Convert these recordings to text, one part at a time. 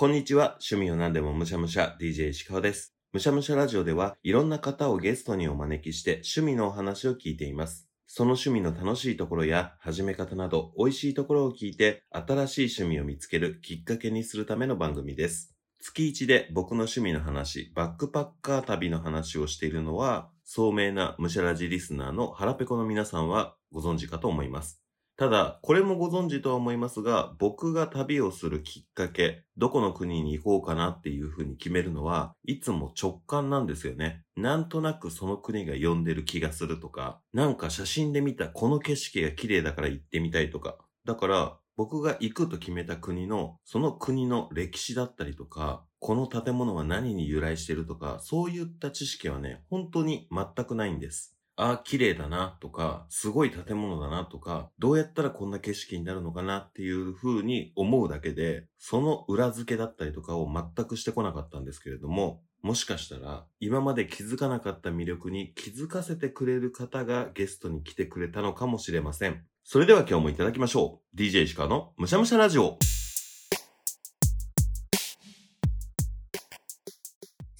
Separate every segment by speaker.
Speaker 1: こんにちは。趣味を何でもむしゃむしゃ DJ 石川です。むしゃむしゃラジオではいろんな方をゲストにお招きして趣味のお話を聞いています。その趣味の楽しいところや始め方など美味しいところを聞いて新しい趣味を見つけるきっかけにするための番組です。月1で僕の趣味の話、バックパッカー旅の話をしているのは、聡明なむしゃらじリスナーの腹ペコの皆さんはご存知かと思います。ただ、これもご存知とは思いますが、僕が旅をするきっかけ、どこの国に行こうかなっていうふうに決めるのは、いつも直感なんですよね。なんとなくその国が呼んでる気がするとか、なんか写真で見たこの景色が綺麗だから行ってみたいとか。だから、僕が行くと決めた国の、その国の歴史だったりとか、この建物は何に由来してるとか、そういった知識はね、本当に全くないんです。ああ、綺麗だなとか、すごい建物だなとか、どうやったらこんな景色になるのかなっていう風に思うだけで、その裏付けだったりとかを全くしてこなかったんですけれども、もしかしたら、今まで気づかなかった魅力に気づかせてくれる方がゲストに来てくれたのかもしれません。それでは今日もいただきましょう。DJ 石川のむしゃむしゃラジオ。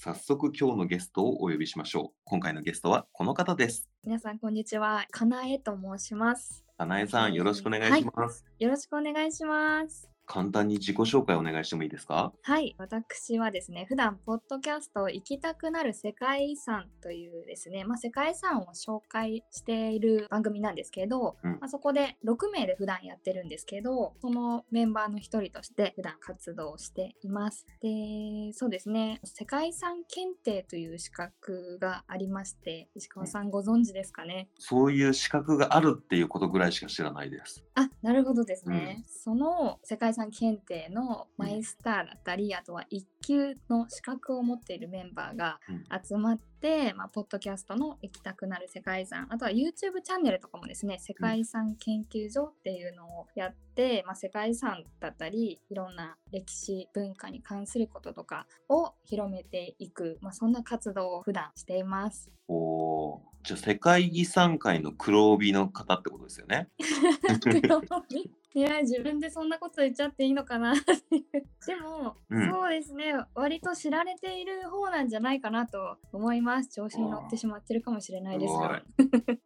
Speaker 1: 早速今日のゲストをお呼びしましょう。今回のゲストはこの方です。
Speaker 2: 皆さんこんにちは。かなえと申します。
Speaker 1: かなえさん、よろしくお願いします。
Speaker 2: よろしくお願いします。
Speaker 1: 簡単に自己紹介お願いしてもいいですか？
Speaker 2: はい、私はですね、普段ポッドキャスト行きたくなる世界遺産というですね、まあ、世界遺産を紹介している番組なんですけど、
Speaker 1: うん
Speaker 2: まあ、そこで6名で普段やってるんですけど、そのメンバーの一人として普段活動しています。で、そうですね、世界遺産検定という資格がありまして、石川さんご存知ですかね？
Speaker 1: そういう資格があるっていうことぐらいしか知らないです。
Speaker 2: あなるほどですね、
Speaker 1: うん
Speaker 2: その世界遺産検定のマイスターだったり、あとは1級の資格を持っているメンバーが
Speaker 1: うん。
Speaker 2: 集まって、まあ、ポッドキャストの行きたくなる世界遺産。あとは YouTube チャンネルとかもですね世界遺産研究所っていうのをやって、まあ、世界遺産だったりいろんな歴史文化に関することとかを広めていく、まあ、そんな活動を普段しています。
Speaker 1: おーじゃあ世界遺産界の黒帯の方ってことですよね。
Speaker 2: いや自分でそんなこと言っちゃっていいのかなでも、
Speaker 1: うん。
Speaker 2: そうですね。割と知られている方なんじゃないかなと思います。調子に乗ってしまってるかもしれないですが。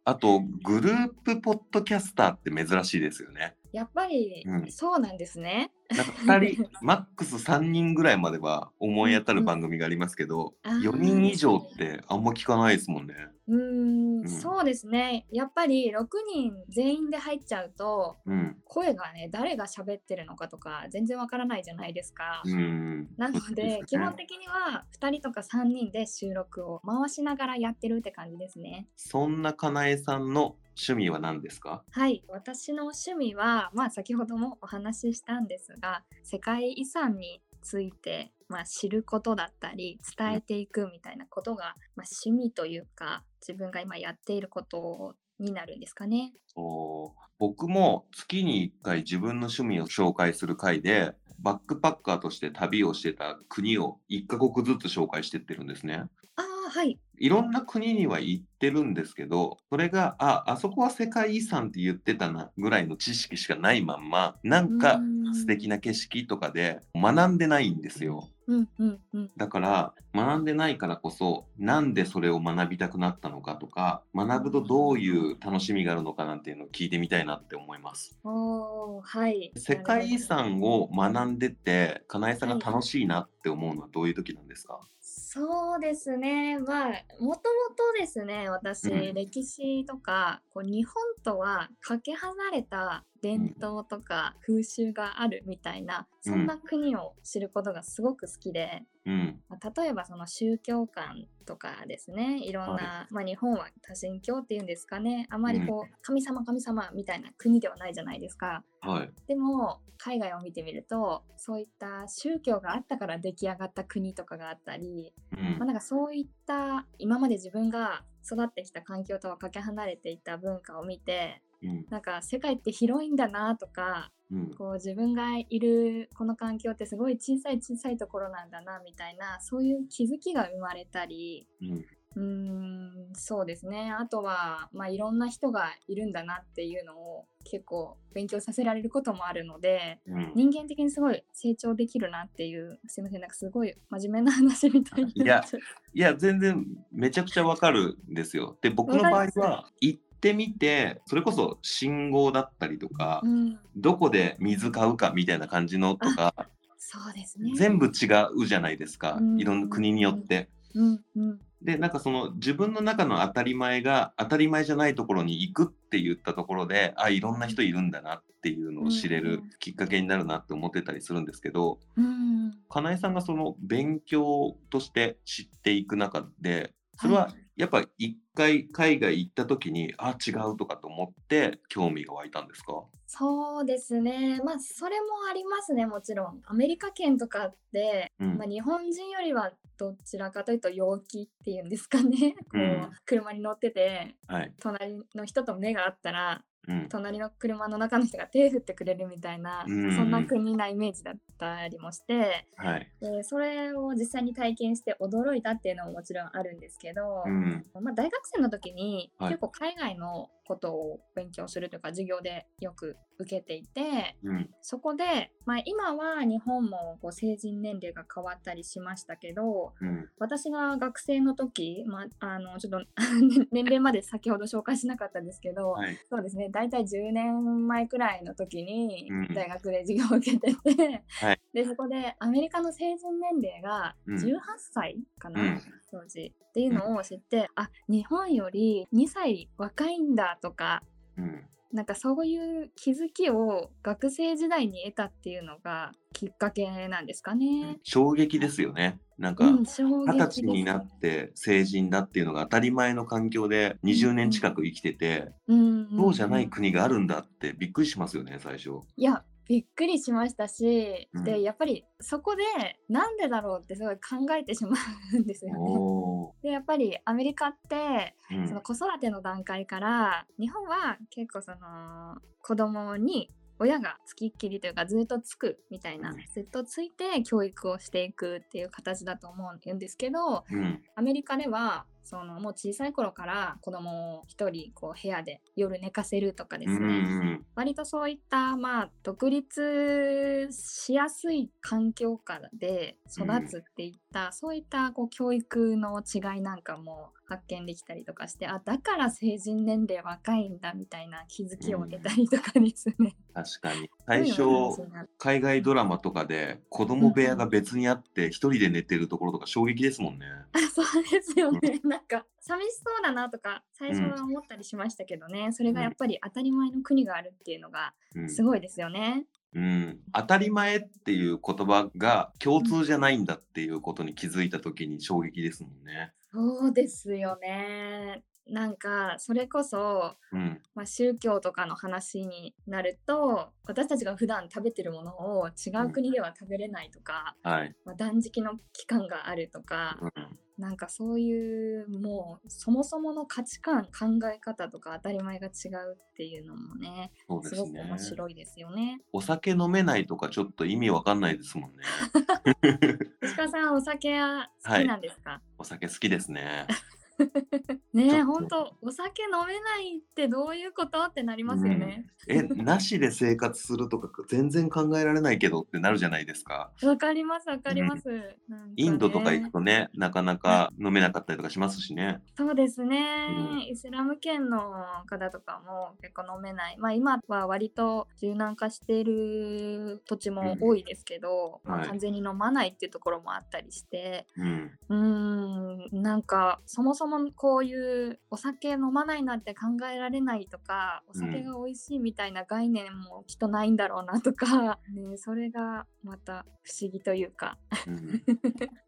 Speaker 1: あと、グループポッドキャスターって珍しいですよね。
Speaker 2: やっぱり、
Speaker 1: うん。
Speaker 2: そうなんですね
Speaker 1: なんか2人、マックス3人ぐらいまでは思い当たる番組がありますけど、
Speaker 2: あー
Speaker 1: 4人以上ってあんま聞かないですもんね。
Speaker 2: うーん
Speaker 1: うん
Speaker 2: そうですねやっぱり6人全員で入っちゃうと
Speaker 1: うん。
Speaker 2: 声がね誰が喋ってるのかとか全然わからないじゃないですか、
Speaker 1: うん。
Speaker 2: なので
Speaker 1: ね
Speaker 2: 基本的には2人とか3人で収録を回しながらやってるって感じですね。
Speaker 1: そんなかなえさんの趣味は何ですか？
Speaker 2: はい私の趣味は、まあ、先ほどもお話ししたんですが世界遺産について、まあ、知ることだったり伝えていくみたいなことが、まあ、趣味というか自分が今やっていることになるんですかね。
Speaker 1: おー僕も月に1回自分の趣味を紹介する回でバックパッカーとして旅をしてた国を1カ国ずつ紹介してってるんですね。
Speaker 2: ああはい
Speaker 1: いろんな国には行ってるんですけどそれがああそこは世界遺産って言ってたなぐらいの知識しかないまんまなんか
Speaker 2: うん。
Speaker 1: 素敵な景色とかで学んでないんですよ。
Speaker 2: うんうんうん。
Speaker 1: だから学んでないからこそなんでそれを学びたくなったのかとか学ぶとどういう楽しみがあるのかなんていうのを聞いてみたいなって思います。
Speaker 2: はい。
Speaker 1: 世界遺産を学んでてかなえさんが
Speaker 2: はい。
Speaker 1: 楽しいなって思うのはどういう時なんですか、
Speaker 2: そうですね。まあもともとですね私、
Speaker 1: うん。
Speaker 2: 歴史とかこう日本とはかけ離れた伝統とか風習があるみたいな、そんな国を知ることがすごく好きで、
Speaker 1: うん。
Speaker 2: まあ例えばその宗教観とかですね。いろんな、
Speaker 1: は
Speaker 2: まあ、日本は多神教っていうんですかね。あまりこう、神様神様みたいな国ではないじゃないですか。
Speaker 1: はい。
Speaker 2: でも海外を見てみるとそういった宗教があったから出来上がった国とかがあったり、
Speaker 1: うん。
Speaker 2: まあ、なんかそういった今まで自分が育ってきた環境とはかけ離れていた文化を見て
Speaker 1: うん。
Speaker 2: なんか世界って広いんだなとか
Speaker 1: うん。
Speaker 2: こう自分がいるこの環境ってすごい小さい小さいところなんだなみたいなそういう気づきが生まれたり
Speaker 1: うん。
Speaker 2: んそうですね。あとは、まあ、いろんな人がいるんだなっていうのを結構勉強させられることもあるので
Speaker 1: うん。
Speaker 2: 人間的にすごい成長できるなっていうすいませんなんかすごい真面目な話みたいに
Speaker 1: いやいや、全然めちゃくちゃわかるんですよ。で、僕の場合は行ってみて、それこそ信号だったりとか、
Speaker 2: うん、
Speaker 1: どこで水買うかみたいな感じのとか、
Speaker 2: そうですね。
Speaker 1: 全部違うじゃないですか
Speaker 2: う。ん。
Speaker 1: いろんな国によって。
Speaker 2: うんうん。
Speaker 1: で、なんかその自分の中の当たり前が当たり前じゃないところに行くって言ったところで、あ、いろんな人いるんだなっていうのを知れる
Speaker 2: うん。
Speaker 1: きっかけになるなって思ってたりするんですけど、
Speaker 2: うん。
Speaker 1: かなえさんがその勉強として知っていく中でそれはやっぱ一回海外行った時にあ違うとかと思って興味が湧いたんですか？
Speaker 2: そうですね。まあそれもありますねもちろん。アメリカ圏とかって、
Speaker 1: うん。
Speaker 2: まあ、日本人よりはどちらかというと陽気っていうんですかね。こう、
Speaker 1: うん。
Speaker 2: 車に乗ってて
Speaker 1: はい、
Speaker 2: 隣の人と目が合ったら
Speaker 1: うん、
Speaker 2: 隣の車の中の人が手振ってくれるみたいな、
Speaker 1: うん。
Speaker 2: そんな国なイメージだったりもして
Speaker 1: はい、
Speaker 2: でそれを実際に体験して驚いたっていうのももちろんあるんですけど、
Speaker 1: うん。
Speaker 2: まあ、大学生の時に
Speaker 1: はい。
Speaker 2: 結構海外のことを勉強するというか授業でよく受けていて
Speaker 1: うん。
Speaker 2: そこで、まあ、今は日本もこう成人年齢が変わったりしましたけど
Speaker 1: うん。
Speaker 2: 私が学生の時、まあ、あのちょっと 年齢まで先ほど紹介しなかったんですけど、
Speaker 1: はい。
Speaker 2: そうですね大体10年前くらいの時に
Speaker 1: うん。
Speaker 2: 大学で授業を受けてて、
Speaker 1: はい。
Speaker 2: でそこでアメリカの成人年齢が
Speaker 1: うん。
Speaker 2: 18歳かな、
Speaker 1: うん
Speaker 2: 当時っていうのを知って、あ日本より2歳若いんだとか
Speaker 1: うん。
Speaker 2: なんかそういう気づきを学生時代に得たっていうのがきっかけなんですかね。
Speaker 1: 衝撃ですよね。なんか二
Speaker 2: です。
Speaker 1: 十歳になって成人だっていうのが当たり前の環境で20年近く生きてて、
Speaker 2: うん。
Speaker 1: そうじゃない国があるんだってびっくりしますよね最初。
Speaker 2: いやびっくりしましたし、
Speaker 1: うん。
Speaker 2: でやっぱりそこでなんでだろうってすごい考えてしまうんですよね。
Speaker 1: お
Speaker 2: でやっぱりアメリカって
Speaker 1: ーうん。
Speaker 2: その子育ての段階から日本は結構その子供に親がつきっきりというかずっとつくみたいな、
Speaker 1: うん。
Speaker 2: ずっとついて教育をしていくっていう形だと思うんですけど
Speaker 1: うん。
Speaker 2: アメリカではそのもう小さい頃から子供を一人こう部屋で夜寝かせるとかですね、
Speaker 1: うんうん
Speaker 2: 割とそういったまあ独立しやすい環境下で育つっていった、そういったこう教育の違いなんかも発見できたりとかしてあだから成人年齢若いんだみたいな気づきを得たりとかですね。
Speaker 1: 確かに 最初海外ドラマとかで子供部屋が別にあって一人で寝てるところとか衝撃ですもんね。
Speaker 2: あそうですよね。なんか寂しそうだなとか最初は思ったりしましたけどね、それがやっぱり当たり前の国があるっていうのが
Speaker 1: うん
Speaker 2: すごいですよね。
Speaker 1: うん、当たり前っていう言葉が共通じゃないんだっていうことに気づいた時に衝撃ですもんね。
Speaker 2: そうですよね。なんかそれこそ
Speaker 1: うん、
Speaker 2: まあ、宗教とかの話になると私たちが普段食べてるものを違う国では食べれないとか、
Speaker 1: はい、
Speaker 2: まあ、断食の期間があるとか、
Speaker 1: うん、
Speaker 2: なんかそういうもうそもそもの価値観考え方とか当たり前が違うっていうのもね
Speaker 1: そうですすね。
Speaker 2: ごく面白いですよね。
Speaker 1: お酒飲めないとかちょっと意味わかんないですもんね。
Speaker 2: 石川さんお酒は好きなんですか、
Speaker 1: お酒好きですね。
Speaker 2: ねえ本当お酒飲めないってどういうこと？ってなりますよね。
Speaker 1: え、なしで生活するとか全然考えられないけどってなるじゃないですか。
Speaker 2: わかりますわかります。なんかね。
Speaker 1: インドとか行くとね、なかなか飲めなかったりとかしますしね。
Speaker 2: そうですね、
Speaker 1: うん。
Speaker 2: イスラム圏の方とかも結構飲めない。まあ今は割と柔軟化している土地も多いですけど、まあ、
Speaker 1: うんはい。
Speaker 2: 完全に飲まないっていうところもあったりして、
Speaker 1: うん、
Speaker 2: うーん、なんかそもそもこういうお酒飲まないなんて考えられないとか、お酒が美味しいみたいな概念もきっとないんだろうなとか、ね、それがまた不思議というか。
Speaker 1: うん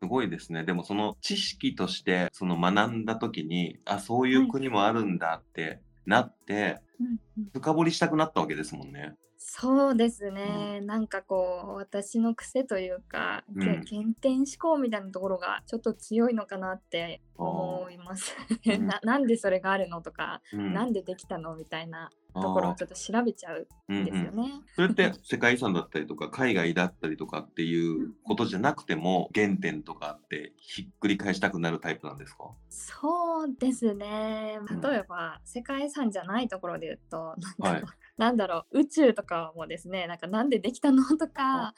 Speaker 1: すごいですね。でもその知識としてその学んだ時に、あ、そういう国もあるんだってなって、
Speaker 2: うんうん
Speaker 1: 深掘りしたくなったわけですもんね。
Speaker 2: そうですね、なんかこう私の癖というか、
Speaker 1: うん。
Speaker 2: け原点思考みたいなところがちょっと強いのかなって思います。
Speaker 1: ー うん。
Speaker 2: ななんでそれがあるのとか、
Speaker 1: うん。
Speaker 2: なんでできたのみたいなところをちょっと調べちゃうんですよね。
Speaker 1: それって 世界遺産だったりとか海外だったりとかっていうことじゃなくても原点とかってひっくり返したくなるタイプなんですか？
Speaker 2: そうですね。例えば、世界遺産じゃないところで言うと、なんか、なんだろう宇宙とかもですね。なんかなんでできたの？とか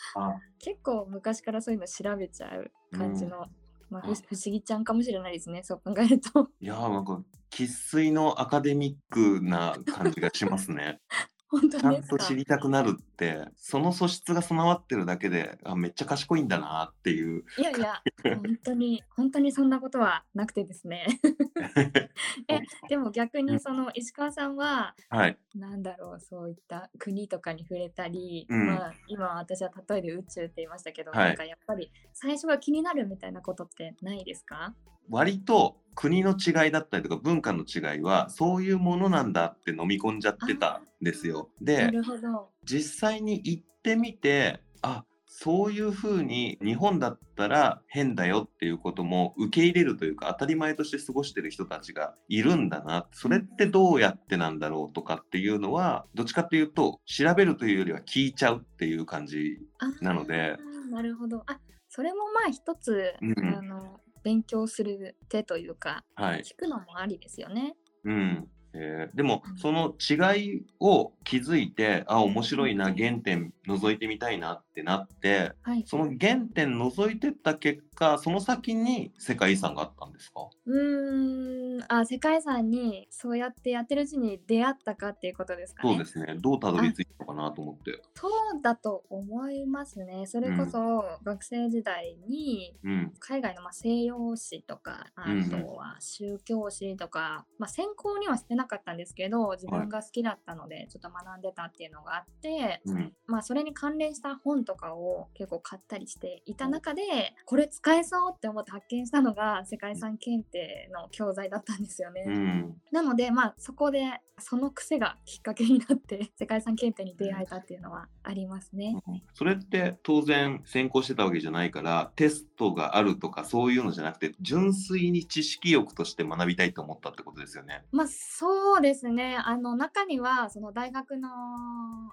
Speaker 2: 結構昔からそういうの調べちゃう感じの、うん、まあ、不思議ちゃんかもしれないですねそう考えると。
Speaker 1: いやーなんか生粋のアカデミックな感じがしますね。
Speaker 2: 本当
Speaker 1: ちゃんと知りたくなるってその素質が備わってるだけであめっちゃ賢いんだなっていう
Speaker 2: いやいや本当に 本当にそんなことはなくてですね。えでも逆にその石川さんは、
Speaker 1: はい、
Speaker 2: なんだろうそういった国とかに触れたり、うん、まあ、今私は例えで宇宙って言いましたけど、はい、なんかやっぱり最初は気になるみたいなことってないですか？
Speaker 1: 割と国の違いだったりとか文化の違いはそういうものなんだって飲み込んじゃってたんですよ。で実際に行ってみてあそういうふうに日本だったら変だよっていうことも受け入れるというか当たり前として過ごしてる人たちがいるんだなそれってどうやってなんだろうとかっていうのはどっちかっていうと調べるというよりは聞いちゃうっていう感じなので。
Speaker 2: なるほどあそれもまあ一つ、うん、あの勉強する手というか、はい、聞くのもありですよね。
Speaker 1: うん。えー、でも、その違いを気づいてあ面白いな原点覗いてみたいなってなって、はい、その原点覗いてった結果その先に世界遺産があったんですか？
Speaker 2: うんあ世界遺産にそうやってやってるうちに出会ったかっていうことですか
Speaker 1: ね。そうですねどうたどり着いたのかなと思って。
Speaker 2: そうだと思いますね。それこそ学生時代に海外のまあ西洋史とか、あとは宗教史とか、まあ、専攻にはしてなかったんですけど自分が好きだったのでちょっと学んでたっていうのがあって、はい、まあそれに関連した本とかを結構買ったりしていた中でこれ使えそうって思って発見したのが世界遺産検定の教材だったんですよね。うん、なのでまあそこでその癖がきっかけになって 世界遺産検定に出会えたっていうのはありますね。
Speaker 1: うん、それって当然専攻してたわけじゃないからテストがあるとかそういうのじゃなくて純粋に知識欲として学びたいと思ったってことですよね。
Speaker 2: まあそうですねあの中にはその大学の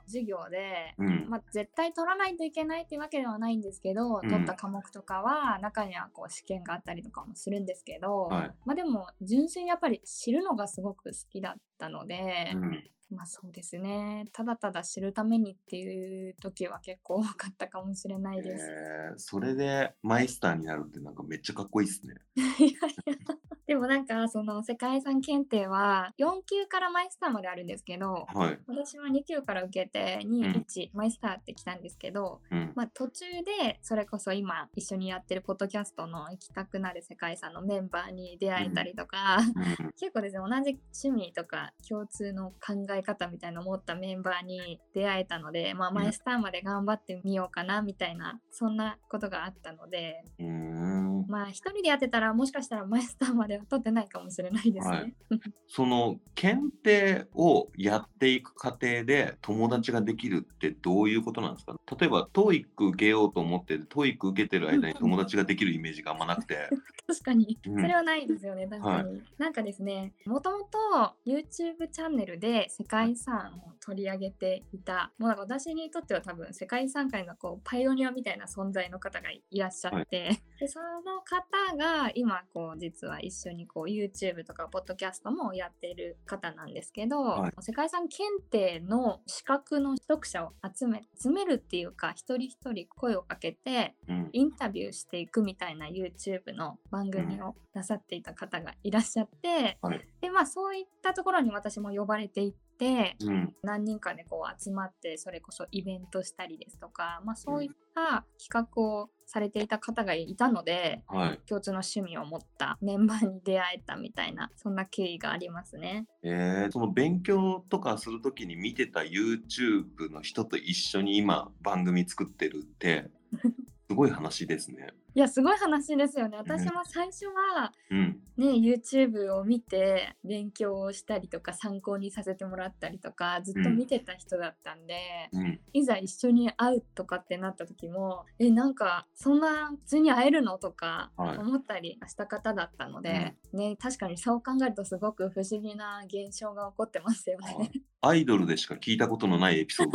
Speaker 2: 授業で、うん、まあ、絶対取らないといけないっていうわけではないんですけど、取った科目とかは中にはこう試験があったりとかもするんですけど、はい、まあでも純粋にやっぱり知るのがすごく好きだったので、うん、まあそうですね。ただただ知るためにっていう時は結構多かったかもしれないです。
Speaker 1: えー、それでマイスターになるってなんかめっちゃかっこいいっすね。
Speaker 2: いやいやでもなんかその世界遺産検定は4級からマイスターまであるんですけど、はい、私は2級から受けて2、うん、1マイスターって来たんですけど、うん、まあ途中でそれこそ今一緒にやってるポッドキャストの行きたくなる世界遺産のメンバーに出会えたりとか、うん、結構ですね同じ趣味とか共通の考え方みたいなのを持ったメンバーに出会えたので、まあ、マイスターまで頑張ってみようかなみたいなそんなことがあったので、まあ一人でやってたらもしかしたらマイスターまでは取ってないかもしれないですね。はい、
Speaker 1: その検定をやっていく過程で友達ができるってどういうことなんですか？例えば TOEIC 受けようと思って TOEIC 受けてる間に友達ができるイメージがあんまなくて。
Speaker 2: 確かに、それはないですよね、確かに。はい、なんかですね、もともと YouTube チャンネルで世界遺産を取り上げていた、もうなんか私にとっては多分世界遺産界のこうパイオニアみたいな存在の方がいらっしゃって、はい、でその方が今こう実は一緒にこう YouTube とかポッドキャストもやっている方なんですけど、はい、世界遺産検定の資格の取得者を集め集めるっていうか一人一人声をかけて、インタビューしていくみたいな YouTube の番組をなさっていた方がいらっしゃって、うん、でまあそういったところに私も呼ばれていって、うん、何人かでこう集まってそれこそイベントしたりですとか、まあ、そういった企画をされていた方がいたので、はい、共通の趣味を持ったメンバーに出会えたみたいなそんな経緯がありますね。
Speaker 1: えー、その勉強とかする時に見てた YouTube の人と一緒に今番組作ってるって すごい話ですね。
Speaker 2: いやすごい話ですよね。私も最初は、うんね YouTube を見て勉強をしたりとか参考にさせてもらったりとかずっと見てた人だったんで、
Speaker 1: うん。
Speaker 2: いざ一緒に会うとかってなった時もえなんかそんな普通に会えるのとか
Speaker 1: はい
Speaker 2: 思ったりした方だったので、ね確かにそう考えるとすごく不思議な現象が起こってますよね。
Speaker 1: アイドルでしか聞いたことのないエピソード。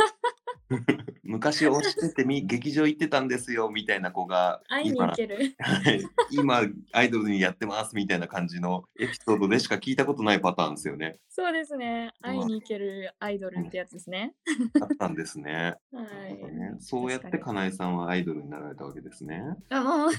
Speaker 1: 昔推しててみ劇場行ってたんですよみたいな子が
Speaker 2: 会いに
Speaker 1: 今
Speaker 2: 行ける。
Speaker 1: はい今アイドルにやってますみたいな感じのエピソードでしか聞いたことないパターンですよね。
Speaker 2: そうですね。
Speaker 1: うん
Speaker 2: 会いに行けるアイドルってやつですね。
Speaker 1: あったんですね。
Speaker 2: はい。
Speaker 1: ねそうやってかなえさんはアイドルになられたわけですね。
Speaker 2: あもう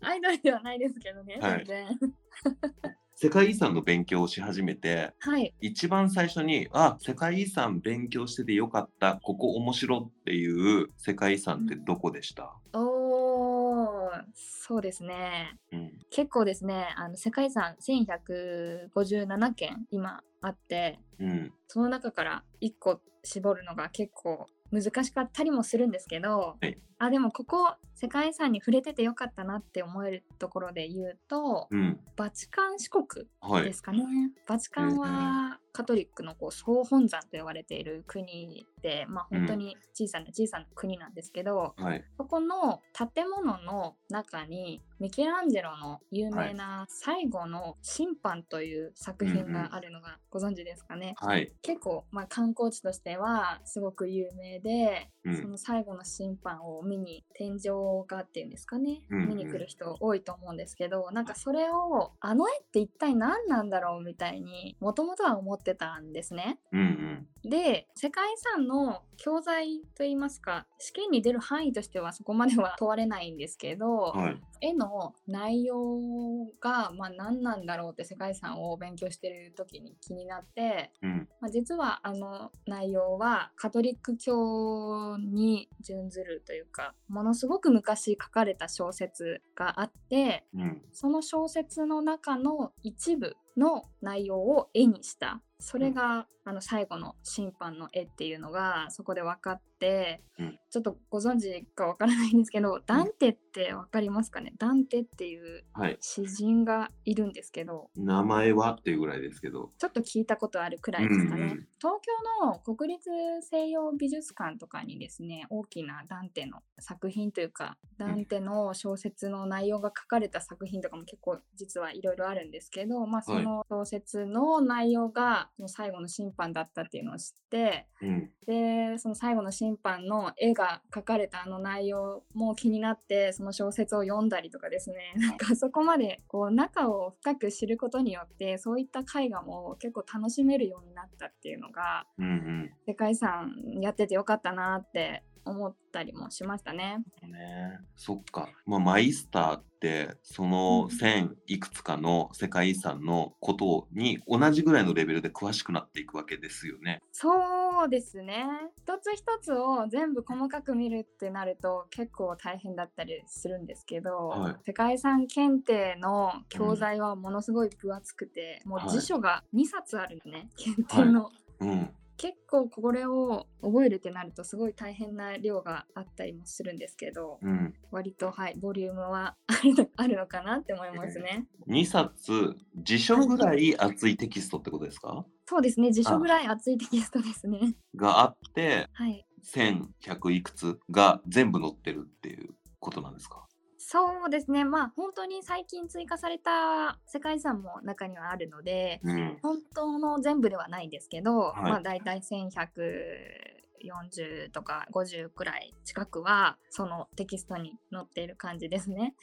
Speaker 2: アイドルではないですけどね、
Speaker 1: はい
Speaker 2: 全然。
Speaker 1: 世界遺産の勉強をし始めて
Speaker 2: はい。
Speaker 1: 一番最初にあ世界遺産勉強しててよかったここ面白っていう世界遺産ってどこでした、
Speaker 2: おー、そうですね。
Speaker 1: うん。
Speaker 2: 結構ですね、あの世界遺産1157件今あって、
Speaker 1: うん。
Speaker 2: その中から1個絞るのが結構難しかったりもするんですけど、
Speaker 1: はい。
Speaker 2: あでもここ世界遺産に触れててよかったなって思えるところで言うと、
Speaker 1: うん。
Speaker 2: バチカン四国
Speaker 1: はい。
Speaker 2: ですかね。バチカンはカトリックのこう総本山と呼ばれている国で、まあ、本当に小さな小さな国なんですけど、
Speaker 1: はい。
Speaker 2: そこの建物の中にミケランジェロの有名な「最後の審判」という作品があるのがご存知ですかね。
Speaker 1: はい。
Speaker 2: 結構、まあ、観光地としてはすごく有名で、
Speaker 1: うん。
Speaker 2: その最後の審判を見に天井画っていうんですかね、
Speaker 1: うんうん。
Speaker 2: 見に来る人多いと思うんですけどなんかそれをあの絵って一体何なんだろうみたいにもともとは思ってたんですね。
Speaker 1: うんうん
Speaker 2: で世界遺産の教材といいますか試験に出る範囲としてはそこまでは問われないんですけど、
Speaker 1: はい。
Speaker 2: 絵の内容が、まあ、何なんだろうって世界遺産を勉強してる時に気になって、
Speaker 1: うん。
Speaker 2: まあ、実はあの内容はカトリック教に準ずるというかものすごく昔書かれた小説があって
Speaker 1: うん。
Speaker 2: その小説の中の一部の内容を絵にした。それが、あの最後の審判の絵っていうのがそこで分かって、
Speaker 1: うん。
Speaker 2: ちょっとご存知か分からないんですけど、ダンテって分かりますかね？ダンテっていう
Speaker 1: はい。
Speaker 2: 詩人がいるんですけど
Speaker 1: 名前はっていうぐらいですけど。
Speaker 2: ちょっと聞いたことあるくらいですかね、
Speaker 1: うんうん
Speaker 2: 東京の国立西洋美術館とかにですね大きなダンテの作品というかダンテの小説の内容が書かれた作品とかも結構実はいろいろあるんですけど、まあ、その小説の内容が最後の審判だったっていうのを知って
Speaker 1: うん。
Speaker 2: でその最後の審判の絵が描かれたあの内容も気になってその小説を読んだりとかですね。なんかそこまでこう中を深く知ることによってそういった絵画も結構楽しめるようになったっていうのが
Speaker 1: うん。
Speaker 2: 世界遺産やっててよかったなって思ったりもしましたね。
Speaker 1: うんね。そっか、まあ、マイスターってその1000いくつかの世界遺産のことに同じぐらいのレベルで詳しくなっていくわけですよね。
Speaker 2: そうですね。一つ一つを全部細かく見るってなると結構大変だったりするんですけど、
Speaker 1: はい。
Speaker 2: 世界遺産検定の教材はものすごい分厚くて、もう
Speaker 1: はい。
Speaker 2: 辞書が2冊あるのね、検定の。
Speaker 1: うん
Speaker 2: 結構これを覚えるってなるとすごい大変な量があったりもするんですけど
Speaker 1: うん、
Speaker 2: 割とはいボリュームは あるのかなって思いますね。
Speaker 1: 2冊辞書ぐらい厚いテキストってことですか？
Speaker 2: そうですね辞書ぐらい厚いテキストですね。
Speaker 1: があって
Speaker 2: はい
Speaker 1: 1100いくつが全部載ってるっていうことなんですか？
Speaker 2: そうですね。まあ本当に最近追加された世界遺産も中にはあるので
Speaker 1: うん。
Speaker 2: 本当の全部ではないんですけど、
Speaker 1: はい。
Speaker 2: まあ大体1140とか50くらい近くはそのテキストに載っている感じですね。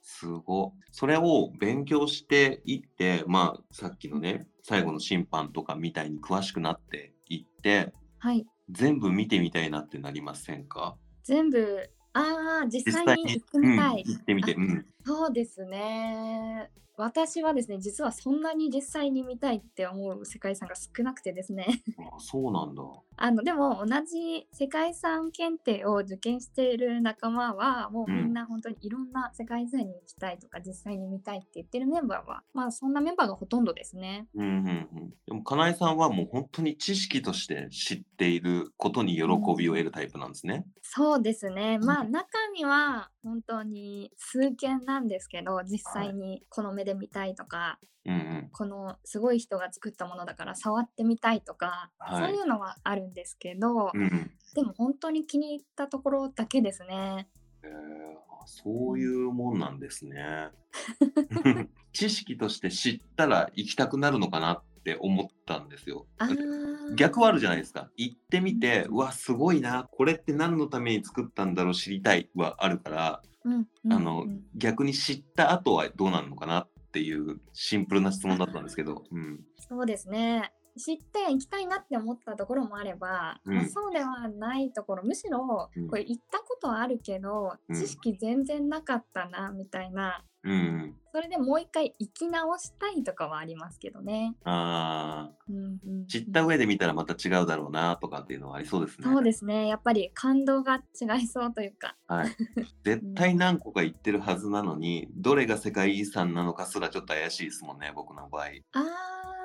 Speaker 1: すごそれを勉強していってまあさっきのね最後の審判とかみたいに詳しくなっていって
Speaker 2: はい。
Speaker 1: 全部見てみたいなってなりませんか？
Speaker 2: 全部ああ実際に行って
Speaker 1: うん
Speaker 2: みたい。
Speaker 1: 行ってみて、うん、
Speaker 2: そうですね私はですね実はそんなに実際に見たいって思う世界遺産が少なくてですね
Speaker 1: あそうなんだ。
Speaker 2: あのでも同じ世界遺産検定を受験している仲間はもうみんな本当にいろんな世界遺産に行きたいとか実際に見たいって言ってるメンバーはまあそんなメンバーがほとんどですね。
Speaker 1: うんうんうん。でも、かなえさんはもう本当に知識として知っていることに喜びを得るタイプなんですね。
Speaker 2: そうですねまあ
Speaker 1: うん
Speaker 2: 中には本当に数件なんですけど実
Speaker 1: はい
Speaker 2: 際にこの目で見たいとか、
Speaker 1: うんうん。
Speaker 2: このすごい人が作ったものだから触ってみたいとか、
Speaker 1: はい
Speaker 2: そういうのはあるんですけど、
Speaker 1: うんうん。
Speaker 2: でも本当に気に入ったところだけですね。
Speaker 1: えーあそういうもんなんですね。知識として知ったら行きたくなるのかなって思ったんですよ。逆はあるじゃないですか。行ってみて、うわ、すごいな、これって何のために作ったんだろう、知りたいはあるから、
Speaker 2: うんうん
Speaker 1: あの
Speaker 2: うん
Speaker 1: 逆に知った後はどうなるのかなっていうシンプルな質問だったんですけど。うん。
Speaker 2: そうですね。知って行きたいなって思ったところもあれば、
Speaker 1: うん
Speaker 2: まあそうではないところむしろ
Speaker 1: うん
Speaker 2: これ行ったことはあるけど、
Speaker 1: うん
Speaker 2: 知識全然なかったなみたいな
Speaker 1: うんうん。
Speaker 2: それでもう一回行き直したいとかはありますけどね。
Speaker 1: ああ、
Speaker 2: うんうんうん
Speaker 1: 知った上で見たらまた違うだろうなとかっていうのはありそうですね。
Speaker 2: そうですねやっぱり感動が違いそうというか
Speaker 1: はい。絶対何個か言ってるはずなのに、どれが世界遺産なのかすらちょっと怪しいですもんね、僕の場合。
Speaker 2: あー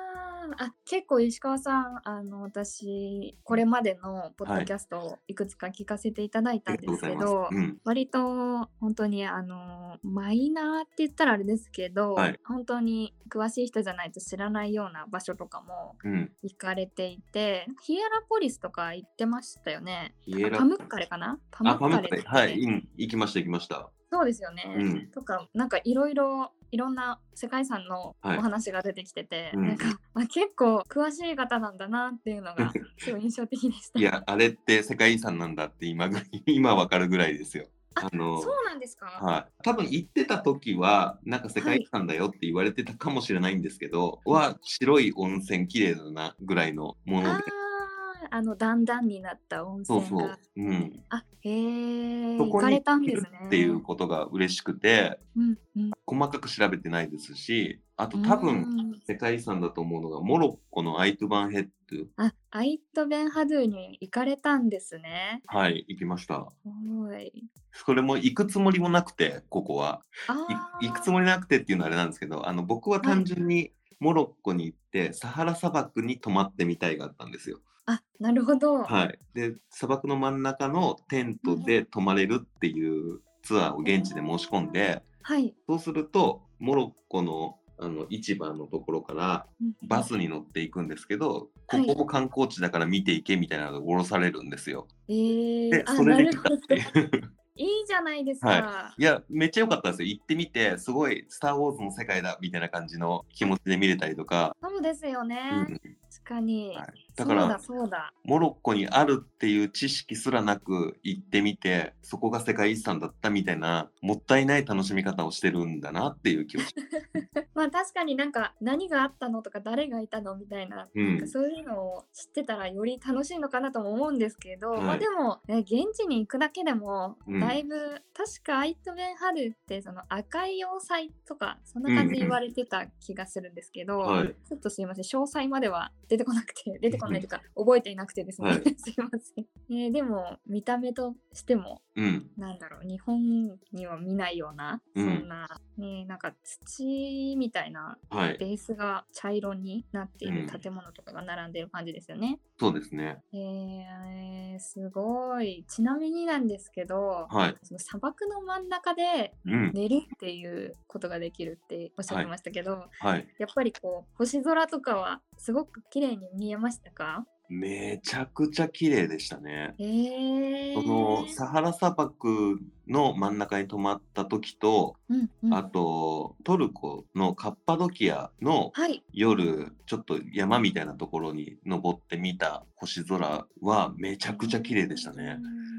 Speaker 2: あ結構石川さんあの私これまでのポッドキャストをいくつか聞かせていただいたんですけど、
Speaker 1: うん。
Speaker 2: 割と本当にあのマイナーって言ったらあれですけど、
Speaker 1: はい
Speaker 2: 本当に詳しい人じゃないと知らないような場所とかも
Speaker 1: うん。
Speaker 2: 行かれていてヒエラポリスとか行ってましたよね。パムッカレかな？パムッカレって
Speaker 1: ッカレ。はい、うん。行きました、行きました。
Speaker 2: そうですよね。
Speaker 1: うん
Speaker 2: とかなんかいろいろいろんな世界遺産のお
Speaker 1: はい
Speaker 2: 話が出てきてて、
Speaker 1: うん
Speaker 2: なんか、あ、結構詳しい方なんだなっていうのが すごい印象的でした。
Speaker 1: いや、あれって世界遺産なんだって今ぐ、今わかるぐらいですよ。
Speaker 2: あ
Speaker 1: あの、
Speaker 2: そうなんですか、
Speaker 1: はい。多分行ってた時は、なんか世界遺産だよって言われてたかもしれないんですけど、は、白い温泉綺麗だなぐらいのもの
Speaker 2: あ
Speaker 1: で。
Speaker 2: あ、あの段々になった温
Speaker 1: そう
Speaker 2: 泉が。
Speaker 1: そう。うん。
Speaker 2: あ、へえ、行かれたんですね。
Speaker 1: っていうことが嬉しくて、
Speaker 2: うんうん。
Speaker 1: 細かく調べてないですし、あと多
Speaker 2: う
Speaker 1: 分
Speaker 2: ん
Speaker 1: 世界遺産だと思うのが、モロッコのアイトバンヘッド。
Speaker 2: あ、アイトベンハドゥに行かれたんですね。
Speaker 1: はい、行きました。それも行くつもりもなくて、ここは。
Speaker 2: あ
Speaker 1: い行くつもりなくてっていうのはあれなんですけど、あの僕は単純にモロッコに行って、サハラ砂漠に泊まってみたいがあったんですよ。
Speaker 2: あ、なるほど。
Speaker 1: はい。で、砂漠の真ん中のテントで泊まれるっていうツアーを現地で申し込んで、
Speaker 2: はい。
Speaker 1: そうすると、モロッコのあの市場のところから
Speaker 2: うん
Speaker 1: バスに乗っていくんですけど、
Speaker 2: はい
Speaker 1: ここも観光地だから見ていけみたいなのが降ろされるんですよ。
Speaker 2: えー、
Speaker 1: それで来たっていう。
Speaker 2: いいじゃないですか。
Speaker 1: はいや、めっちゃ良かったですよ。行ってみて、すごい、スター・ウォーズの世界だみたいな感じの気持ちで見れたりとか、
Speaker 2: そうですよね。
Speaker 1: うん
Speaker 2: 確かに。
Speaker 1: はいだから。モロッコにあるっていう知識すらなく行ってみて、そこが世界遺産だったみたいな、もったいない楽しみ方をしてるんだなっていう気がし
Speaker 2: ま あ確かになんか何があったのとか誰がいたのみたいな,、
Speaker 1: うん。
Speaker 2: なんかそういうのを知ってたらより楽しいのかなとも思うんですけど、
Speaker 1: はい。
Speaker 2: まあでも、ね、現地に行くだけでも
Speaker 1: うん。
Speaker 2: だいぶ、確かアイトベンハルってその赤い要塞とかそんな感じで言われてた気がするんですけど、
Speaker 1: はい。
Speaker 2: ちょっとすいません詳細までは出てこなくて出てこないというか覚えていなくてですね、
Speaker 1: はい
Speaker 2: すいません、えーでも見た目としても
Speaker 1: うん。
Speaker 2: なんだろう日本には見ないような、
Speaker 1: うん
Speaker 2: そんな、ね、なんか土みたいな
Speaker 1: はい。
Speaker 2: ベースが茶色になっている
Speaker 1: うん
Speaker 2: 建物とかが並んでる感じですよね。
Speaker 1: そうですね。
Speaker 2: えー、すごい。ちなみになんですけど、
Speaker 1: はい。
Speaker 2: その砂漠の真ん中で
Speaker 1: うん。
Speaker 2: 寝るっていうことができるっておっしゃってましたけど、
Speaker 1: はい。
Speaker 2: やっぱりこう星空とかはすごく綺麗に見えましたか？
Speaker 1: めちゃくちゃ綺麗でしたね。
Speaker 2: えー、
Speaker 1: そのサハラ砂漠の真ん中に泊まった時と、
Speaker 2: うんうん、
Speaker 1: あとトルコのカッパドキアの
Speaker 2: はい。
Speaker 1: 夜ちょっと山みたいなところに登ってみた星空はめちゃくちゃ綺麗でしたね。
Speaker 2: うん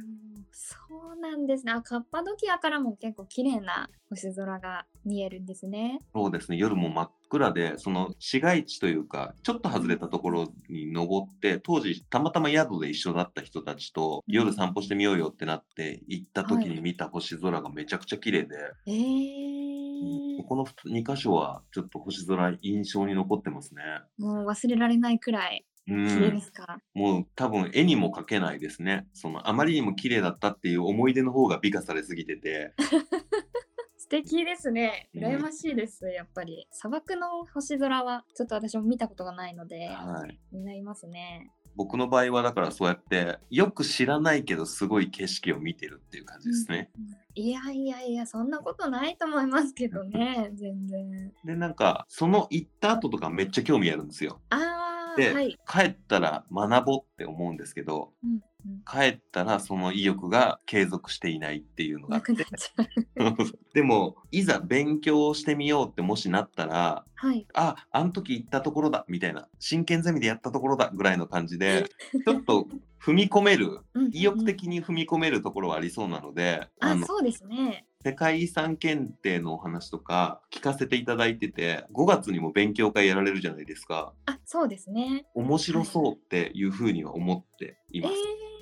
Speaker 2: なんですね。あカッパドキアからも結構綺麗な星空が見えるんですね。
Speaker 1: そうですね夜も真っ暗でその市街地というかちょっと外れたところに登って当時たまたま宿で一緒だった人たちと
Speaker 2: うん
Speaker 1: 夜散歩してみようよってなって行った時
Speaker 2: はい
Speaker 1: に見た星空がめちゃくちゃ綺麗で、
Speaker 2: えー、
Speaker 1: ここの2箇所はちょっと星空印象に残ってますね。
Speaker 2: もう忘れられないくらい
Speaker 1: うん。もう多分絵にも描けないですね。そのあまりにも綺麗だったっていう思い出の方が美化されすぎてて、
Speaker 2: 素敵ですね。
Speaker 1: うん
Speaker 2: 羨ましいです、やっぱり。砂漠の星空はちょっと私も見たことがないので、
Speaker 1: はい、
Speaker 2: 気になりますね。
Speaker 1: 僕の場合はだからそうやってよく知らないけどすごい景色を見てるっていう感じですね。
Speaker 2: いやいやいや、そんなことないと思いますけどね、全然。
Speaker 1: でなんかその行った後とかめっちゃ興味あるんですよ。
Speaker 2: あ
Speaker 1: で
Speaker 2: あ、はい。
Speaker 1: 帰ったら学ぼうって思うんですけど
Speaker 2: うんうん
Speaker 1: 帰ったらその意欲が継続していないっていうのがあ
Speaker 2: な
Speaker 1: って。でもいざ勉強してみようってもしなったら
Speaker 2: はい。
Speaker 1: ああの時行ったところだみたいな真剣ゼミでやったところだぐらいの感じでちょっと踏み込める
Speaker 2: うんうん
Speaker 1: 意欲的に踏み込めるところはありそうなので、あ
Speaker 2: あ、
Speaker 1: の
Speaker 2: そうですね。
Speaker 1: 世界遺産検定のお話とか聞かせていただいてて5月にも勉強会やられるじゃないですか
Speaker 2: あ、そうですね。
Speaker 1: 面白そうっていうふうには思ってい
Speaker 2: えー
Speaker 1: ます。、
Speaker 2: 本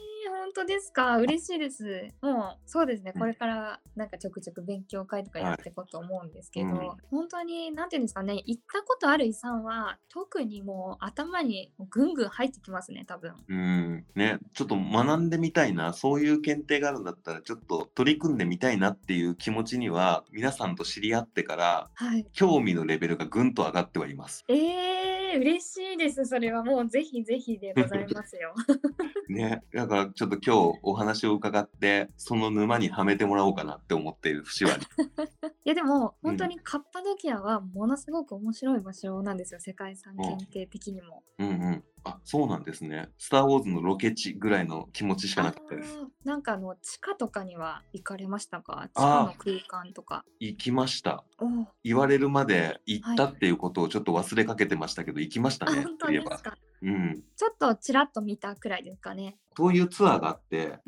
Speaker 2: 当ですか？嬉しいです。もう、そうですね。
Speaker 1: うん
Speaker 2: これから、なんかちょくちょく勉強会とかやっていこうと思うんですけど、
Speaker 1: はいうん
Speaker 2: 本当に、なんていうんですかね、行ったことある遺産は、特にもう頭にぐんぐん入ってきますね、多分。
Speaker 1: うんね、ちょっと学んでみたいなそういう検定があるんだったらちょっと取り組んでみたいなっていう気持ちには皆さんと知り合ってから
Speaker 2: はい。
Speaker 1: 興味のレベルがぐんと上がってはいます。
Speaker 2: えー、嬉しいです。それはもうぜひぜひでございますよ。
Speaker 1: ね、だからちょっと今日お話を伺ってその沼にはめてもらおうかなって思っている節は
Speaker 2: いやでも
Speaker 1: うん
Speaker 2: 本当にカッパドキアはものすごく面白い場所なんですよ世界遺産検定的にも。
Speaker 1: うんうん。あ、そうなんですね。スター・ウォーズのロケ地ぐらいの気持ちしかなかったです。
Speaker 2: なんかあの地下とかには行かれましたか？地下の空間とか。
Speaker 1: 行きました。言われるまで行ったっていうことをちょっと忘れかけてましたけど、行きましたね。
Speaker 2: あ本当
Speaker 1: そういえば。
Speaker 2: ですか。
Speaker 1: うん。
Speaker 2: ちょっとちらっと見たくらいですかね。
Speaker 1: そういうツアーがあって。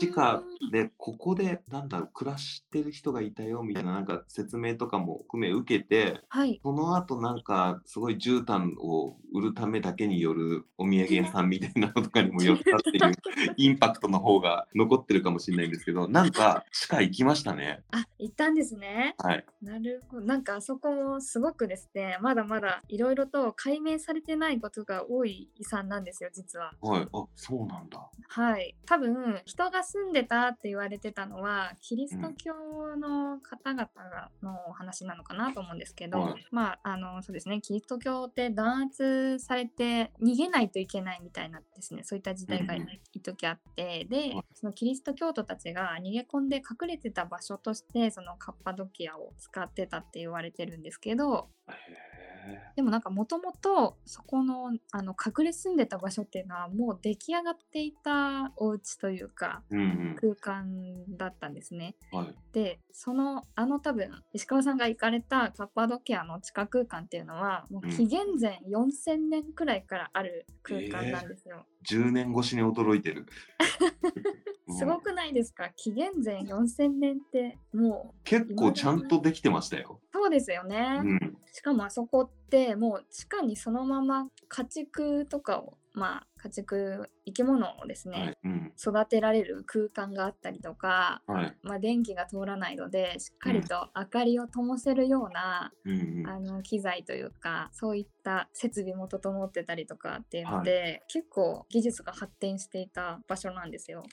Speaker 1: 地下でここでなんだろう暮らしてる人がいたよみたいななんか説明とかも含め受けて
Speaker 2: はい。
Speaker 1: その後なんかすごい絨毯を売るためだけによるお土産屋さんみたいなのとかにも寄ったっていう インパクトの方が残ってるかもしれないんですけどなんか地下行きましたね
Speaker 2: あ行ったんですね。
Speaker 1: はい
Speaker 2: なるほど。なんかあそこもすごくですね、まだまだいろいろと解明されてないことが多い遺産なんですよ、実は。
Speaker 1: はい。あそうなんだ。
Speaker 2: はい。多分、人が住んでたって言われてたのは、キリスト教の方々のお話なのかなと思うんですけど、
Speaker 1: はい。
Speaker 2: まあ、あの、そうですね、キリスト教って弾圧されて逃げないといけないみたいなですね、そういった時代が
Speaker 1: うんうん。
Speaker 2: 一時あって、で
Speaker 1: はい、
Speaker 2: そのキリスト教徒たちが逃げ込んで隠れてた場所として、そのカッパドキアを使ってたって言われてるんですけど、
Speaker 1: へ
Speaker 2: でもなんかもともとそこのあの隠れ住んでた場所っていうのはもう出来上がっていたお家というか空間だったんですね。
Speaker 1: うんはい。
Speaker 2: でそのあの多分石川さんが行かれたカッパドキアの地下空間っていうのはもう紀元前4000年くらいからある空間なんですよ。
Speaker 1: 10年越しに驚いてる。
Speaker 2: すごくないですか？紀元前4000年っても
Speaker 1: 結構ちゃんとできてましたよ、
Speaker 2: うそうですよね。
Speaker 1: うん、
Speaker 2: しかもあそこってもう地下にそのまま家畜とかをまあ家畜生き物をですね、
Speaker 1: はいうん
Speaker 2: 育てられる空間があったりとか、
Speaker 1: はい
Speaker 2: まあ、電気が通らないのでしっかりと明かりを灯せるような、
Speaker 1: うんうん
Speaker 2: あの機材というかそういった設備も整ってたりとかっていうので、結構技術が発展していた場所なんですよ。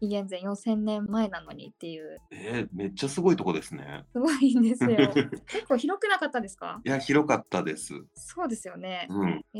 Speaker 2: 紀元前4000年前なのにっていう
Speaker 1: えー、めっちゃすごいとこですね。
Speaker 2: すごいんですよ。結構広くなかったですか？
Speaker 1: いや、広かったです。
Speaker 2: そうですよね。
Speaker 1: うん。
Speaker 2: え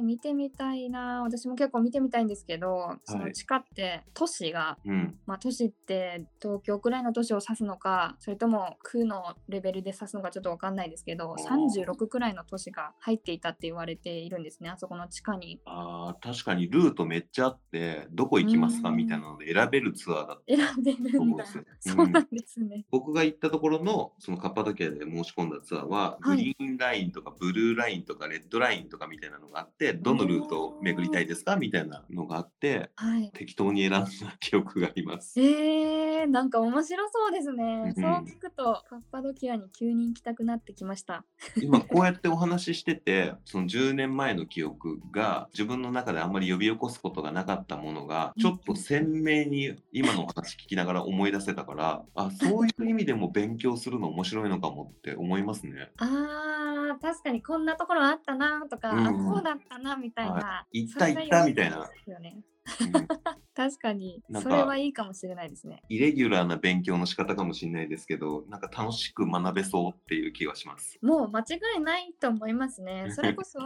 Speaker 2: ー、見てみたいな私も結構見てみたいんですけど、その地下って都市が、
Speaker 1: うん。
Speaker 2: まあ、都市って東京くらいの都市を指すのかそれとも区のレベルで指すのかちょっと分かんないですけど
Speaker 1: あー。
Speaker 2: 36くらいの都市が入っていたって言われているんですねあそこの地下に。
Speaker 1: ああ、確かにルートめっちゃあって、どこ行きますか
Speaker 2: うん
Speaker 1: みたいなので選べるツアーだった。
Speaker 2: 選べるんだ。
Speaker 1: そう
Speaker 2: なんですね、
Speaker 1: 僕が行ったところのそのカッパドキアで申し込んだツアーは、
Speaker 2: はい。
Speaker 1: グリーンラインとかブルーラインとかレッドラインとかみたいなのがあってどのルートを巡りたいですかみたいななのがあって、
Speaker 2: はい。
Speaker 1: 適当に選んだ記憶があります。
Speaker 2: えー、なんか面白そうですね。
Speaker 1: うん
Speaker 2: そう聞くと、カッパドキアに急に行きたくなってきました。
Speaker 1: 今こうやってお話ししてて、その10年前の記憶が自分の中であんまり呼び起こすことがなかったものが、ちょっと鮮明に今のお話聞きながら思い出せたから、あ、そういう意味でも勉強するの面白いのかもって思いますね。
Speaker 2: あー、確かにこんなところあったなとか、
Speaker 1: うん
Speaker 2: あ、こうだったなみたいな。
Speaker 1: は行った行ったみたいな
Speaker 2: 良ですよね。
Speaker 1: うん
Speaker 2: 確かにそれはいいかもしれないですね。
Speaker 1: イレギュラーな勉強の仕方かもしれないですけど、なんか楽しく学べそうっていう気がします。
Speaker 2: もう間違いないと思いますね。それこそ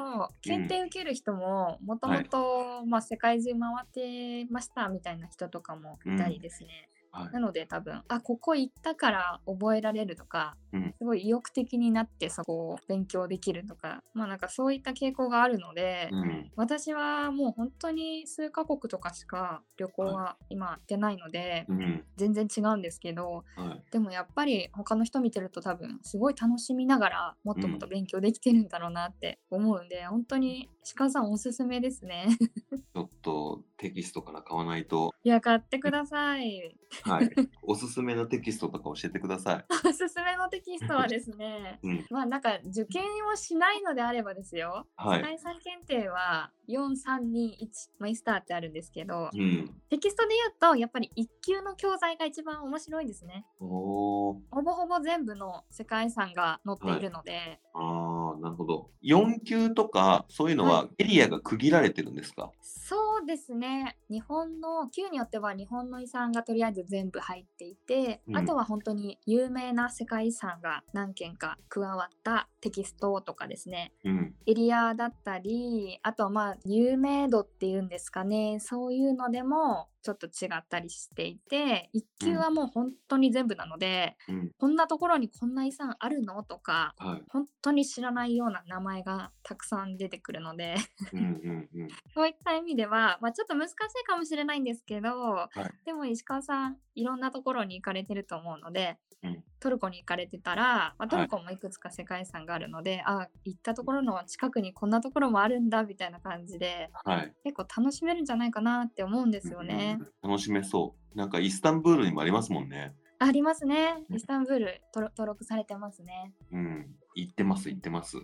Speaker 2: 検定受ける人ももともとまあ世界中回ってましたみたいな人とかもいたりですね。
Speaker 1: はい。
Speaker 2: なので多分あここ行ったから覚えられるとか、
Speaker 1: うん。
Speaker 2: すごい意欲的になってそこを勉強できるとかまあなんかそういった傾向があるので、
Speaker 1: うん。
Speaker 2: 私はもう本当に数カ国とかしか旅行は今行ってないので、
Speaker 1: うん。
Speaker 2: 全然違うんですけど
Speaker 1: はい。
Speaker 2: でもやっぱり他の人見てると多分すごい楽しみながらもっともっと勉強できてるんだろうなって思うんで、本当に鹿さんおすすめですね。
Speaker 1: ちょっとテキストから買わないと、
Speaker 2: いや買ってください。
Speaker 1: はい、おすすめのテキストとか教えてください。
Speaker 2: おすすめのテキストはですね
Speaker 1: うん、
Speaker 2: まあなんか受験をしないのであればですよ、
Speaker 1: はい。
Speaker 2: 世界遺産検定は4321マイスターってあるんですけど、
Speaker 1: うん。
Speaker 2: テキストで言うとやっぱり1級の教材が一番面白いですね。ほぼほぼ全部の世界遺産が載っているので、
Speaker 1: あー、なるほど。4級とか、そういうのはエリアが区切られてるんですか、
Speaker 2: そうですね日本の級によっては日本の遺産がとりあえず全部入っていて、
Speaker 1: うん
Speaker 2: あとは本当に有名な世界遺産が何件か加わったテキストとかですね
Speaker 1: うん。
Speaker 2: エリアだったりあとまあ有名度っていうんですかねそういうのでもちょっと違ったりしていて1級はもう本当に全部なので、
Speaker 1: うん。
Speaker 2: こんなところにこんな遺産あるの？とか
Speaker 1: はい。
Speaker 2: 本当に知らないような名前がたくさん出てくるので
Speaker 1: うん。
Speaker 2: そういった意味では、まあ、ちょっと難しいかもしれないんですけど、
Speaker 1: い
Speaker 2: でも石川さんいろんなところに行かれてると思うので、
Speaker 1: うん
Speaker 2: トルコに行かれてたら、まあ、ト
Speaker 1: はい
Speaker 2: ルコもいくつか世界遺産があるので、あ行ったところの近くにこんなところもあるんだみたいな感じで
Speaker 1: はい。
Speaker 2: 結構楽しめるんじゃないかなって思うんですよね。
Speaker 1: うん楽しめそう。なんかイスタンブールにもありますもんね。
Speaker 2: ありますね。
Speaker 1: うん
Speaker 2: イスタンブール登録されてますね。
Speaker 1: うん。行ってます、行ってます。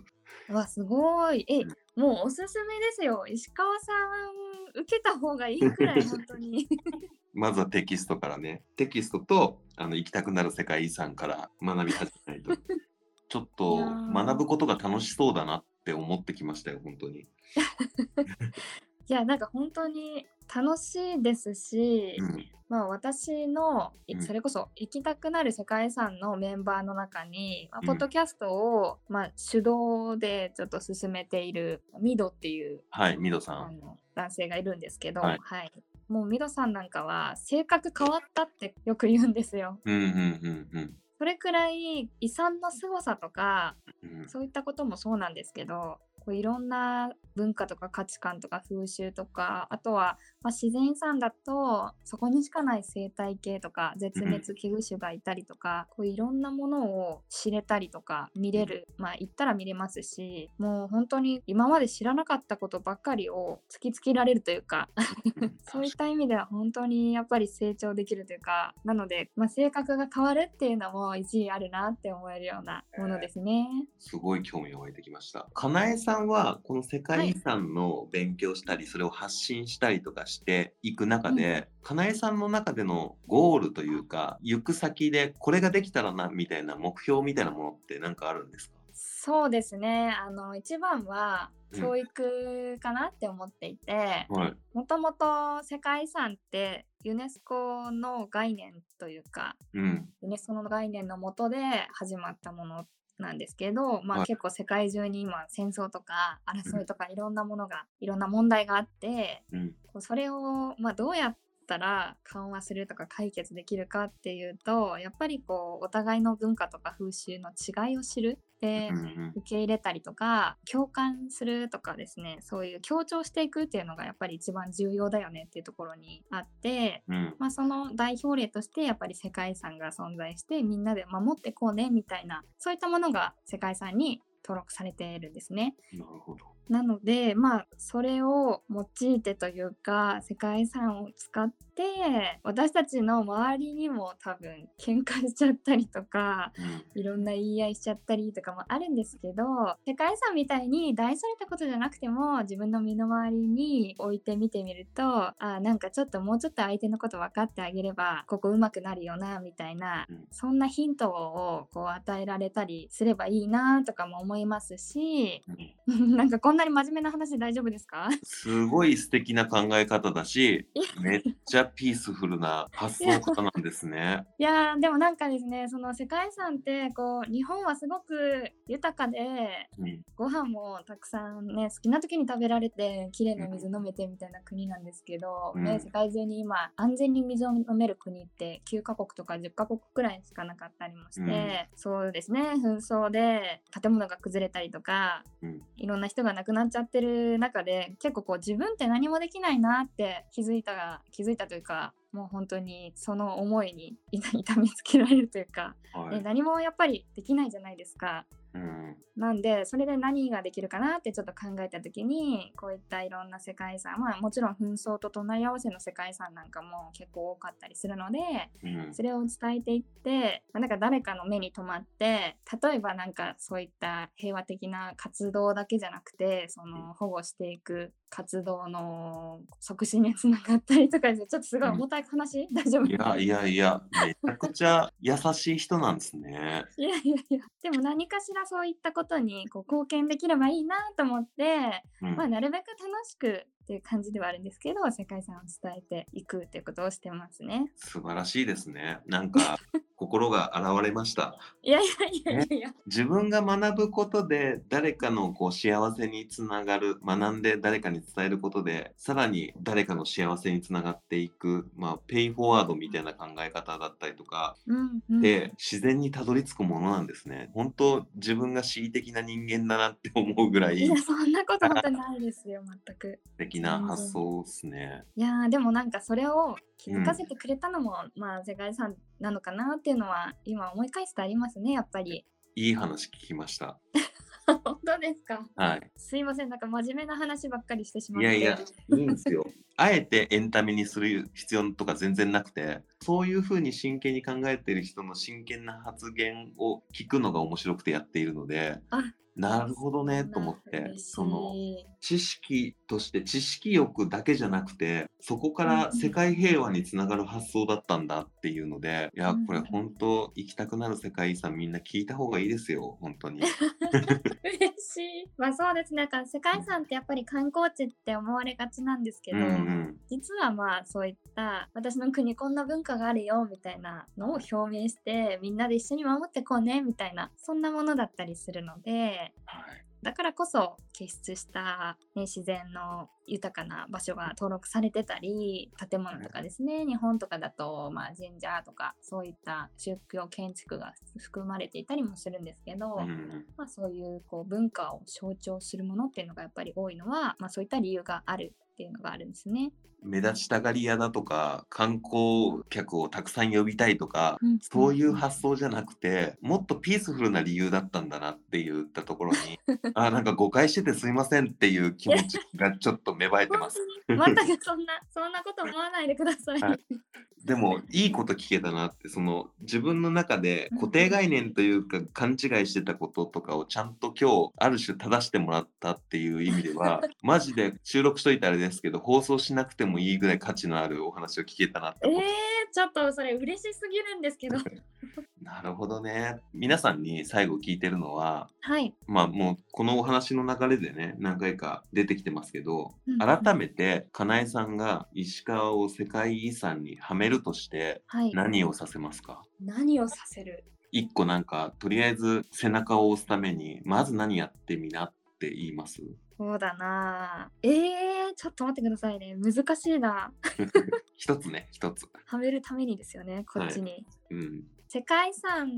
Speaker 2: うわすごい。え
Speaker 1: うん
Speaker 2: もうおすすめですよ。石川さん受けた方がいいくらい 本当に。
Speaker 1: まずはテキストからね。テキストとあの行きたくなる世界遺産から学び始めないと。ちょっ
Speaker 2: い
Speaker 1: と学ぶことが楽しそうだなって思ってきましたよ、本当に。
Speaker 2: いやなんか本当に楽しいですし、
Speaker 1: うん。
Speaker 2: まあ私のそれこそ行きたくなる世界遺産のメンバーの中に、まあ
Speaker 1: うん
Speaker 2: ポッドキャストを、まあ、手動でちょっと進めているミドっていう
Speaker 1: はい、ミドさん。
Speaker 2: 男性がいるんですけど、
Speaker 1: は
Speaker 2: はいいもうミドさんなんかは性格変わったってよく言うんですよ。
Speaker 1: うんうんうんうん
Speaker 2: それくらい遺産の凄さとか
Speaker 1: うん。
Speaker 2: そういったこともそうなんですけどこういろんな文化とか価値観とか風習とかあとは、まあ、自然遺産だとそこにしかない生態系とか絶滅危惧種がいたりとか、こういろんなものを知れたりとか見れるまあ行ったら見れますしもう本当に今まで知らなかったことばっかりを突きつけられるというかそういった意味では本当にやっぱり成長できるというかなので、まあ、性格が変わるっていうのも一理あるなって思えるようなものですね。
Speaker 1: すごい興味が湧いてきました。かなえさんはこの世界遺産の勉強したり、それを発信したりとかしていく中で、かなえさんの中でのゴールというか行く先でこれができたらなみたいな目標みたいなものって何かあるんですか
Speaker 2: そうですねあの一番は教育かなって思っていて。もともと世界遺産ってユネスコの概念というか
Speaker 1: うん。
Speaker 2: ユネスコの概念のもとで始まったものなんですけど、まあ、
Speaker 1: はい
Speaker 2: 結構世界中に今戦争とか争いとかいろんなものがいろんな問題があって
Speaker 1: うん。
Speaker 2: それを、まあ、どうやったら緩和するとか解決できるかっていうとやっぱりこうお互いの文化とか風習の違いを知るで受け入れたりとか共感するとかですねそういう強調していくっていうのがやっぱり一番重要だよねっていうところにあって、
Speaker 1: うん。
Speaker 2: まあ、その代表例としてやっぱり世界遺産が存在してみんなで守ってこうねみたいなそういったものが世界遺産に登録されているんですね。
Speaker 1: なるほど。
Speaker 2: なのでまあそれを用いてというか世界遺産を使って私たちの周りにも多分喧嘩しちゃったりとかいろんな言い合いしちゃったりとかもあるんですけど世界遺産みたいに大それたことじゃなくても自分の身の回りに置いてみてみるとあなんかちょっともうちょっと相手のこと分かってあげればここうまくなるよなみたいな、うん、そんなヒントをこう与えられたりすればいいなとかも思いますし、うん、なんかこんなに真面目な話大丈夫ですか？
Speaker 1: すごい素敵な考え方だしめっちゃピースフルな発想方なんですね。
Speaker 2: いやでもなんかですねその世界遺産ってこう日本はすごく豊かで、うん、ご飯もたくさんね好きな時に食べられて綺麗な水飲めてみたいな国なんですけど、うん、ね、世界中に今安全に水を飲める国って9カ国とか10カ国くらいしかなかったりもして、うん、そうですね紛争で建物が崩れたりとか、いろんな人が亡くなっちゃってる中で結構こう自分って何もできないなって気づいた気づいたというかもう本当にその思いに 痛みつけられるというか、はい、何もやっぱりできないじゃないですか。うん、なんでそれで何ができるかなってちょっと考えた時にこういったいろんな世界遺産まあもちろん紛争と隣り合わせの世界遺産なんかも結構多かったりするので、うん、それを伝えていって、まあ、なんか誰かの目に留まって例えばなんかそういった平和的な活動だけじゃなくてその保護していく活動の促進につながったりとかちょっとすごい重たい話、うん、大丈夫？
Speaker 1: いやいやいやめちゃくちゃ優しい人なんですね。
Speaker 2: いやいやいや。でも何かしらそういったことにこう貢献できればいいなと思って、うん、まあ、なるべく楽しくっていう感じではあるんですけど世界遺産を伝えていくっていうことをしてますね。
Speaker 1: 素晴らしいですね。なんか 心が現れました。
Speaker 2: いやいやいやいや、
Speaker 1: 自分が学ぶことで誰かのこう幸せにつながる学んで誰かに伝えることでさらに誰かの幸せにつながっていく、まあ、ペイフォワードみたいな考え方だったりとか、うんうん、で自然にたどり着くものなんですね。本当自分が恣意的な人間だなって思うぐらい。
Speaker 2: いやそんなこと本当ないですよ全く。
Speaker 1: 素敵な発想ですね。
Speaker 2: いやでもなんかそれを気づかせてくれたのも、うん、まあ世界遺産なのかなっていうのは今思い返すとありますねやっぱり。
Speaker 1: いい話聞きました。
Speaker 2: 本当ですか？
Speaker 1: はい。
Speaker 2: すいません、なんか真面目な話ばっかりしてしまって。
Speaker 1: いやいや、いいんですよ。あえてエンタメにする必要とか全然なくて、そういうふうに真剣に考えてる人の真剣な発言を聞くのが面白くてやっているので、なるほどねと思ってその知識として知識欲だけじゃなくてそこから世界平和につながる発想だったんだっていうので、いやこれ本当行きたくなる世界遺産みんな聞いた方がいいですよ本当に。
Speaker 2: 嬉しい。まあそうですね。なんか世界遺産ってやっぱり観光地って思われがちなんですけど、うんうん、実はまあそういった私の国こんな文化があるよみたいなのを表明してみんなで一緒に守ってこうねみたいなそんなものだったりするので、はい、だからこそ傑出した、ね、自然の豊かな場所が登録されてたり建物とかですね日本とかだと、まあ、神社とかそういった宗教建築が含まれていたりもするんですけど、うん、まあ、そういうこう文化を象徴するものっていうのがやっぱり多いのは、まあ、そういった理由があるっていうのがあるんですね。
Speaker 1: 目立ちたがり屋だとか観光客をたくさん呼びたいとか、うん、そういう発想じゃなくてもっとピースフルな理由だったんだなって言ったところに あなんか誤解しててすいませんっていう気持ちがちょっと芽生えてます。
Speaker 2: 全くそんなそんなこと思わないでください。はい
Speaker 1: でもいいこと聞けたなってその自分の中で固定概念というか勘違いしてたこととかをちゃんと今日ある種正してもらったっていう意味では マジで収録しといたあれですけど放送しなくてもいいぐらい価値のあるお話を聞けたなって。
Speaker 2: えー、ちょっとそれ嬉しすぎるんですけど。
Speaker 1: なるほどね。皆さんに最後聞いてるのは、
Speaker 2: はい。
Speaker 1: まあもうこのお話の流れでね、何回か出てきてますけど、うん、改めて、かなえさんが石川を世界遺産にはめるとして、何をさせますか、は
Speaker 2: い、何をさせる？
Speaker 1: 一個なんか、とりあえず背中を押すために、まず何やってみなって言います？
Speaker 2: そうだなえー、ちょっと待ってくださいね。難しいな。
Speaker 1: 一つね、一つ。
Speaker 2: はめるためにですよね、こっちに。
Speaker 1: はい、うん。
Speaker 2: 世界遺産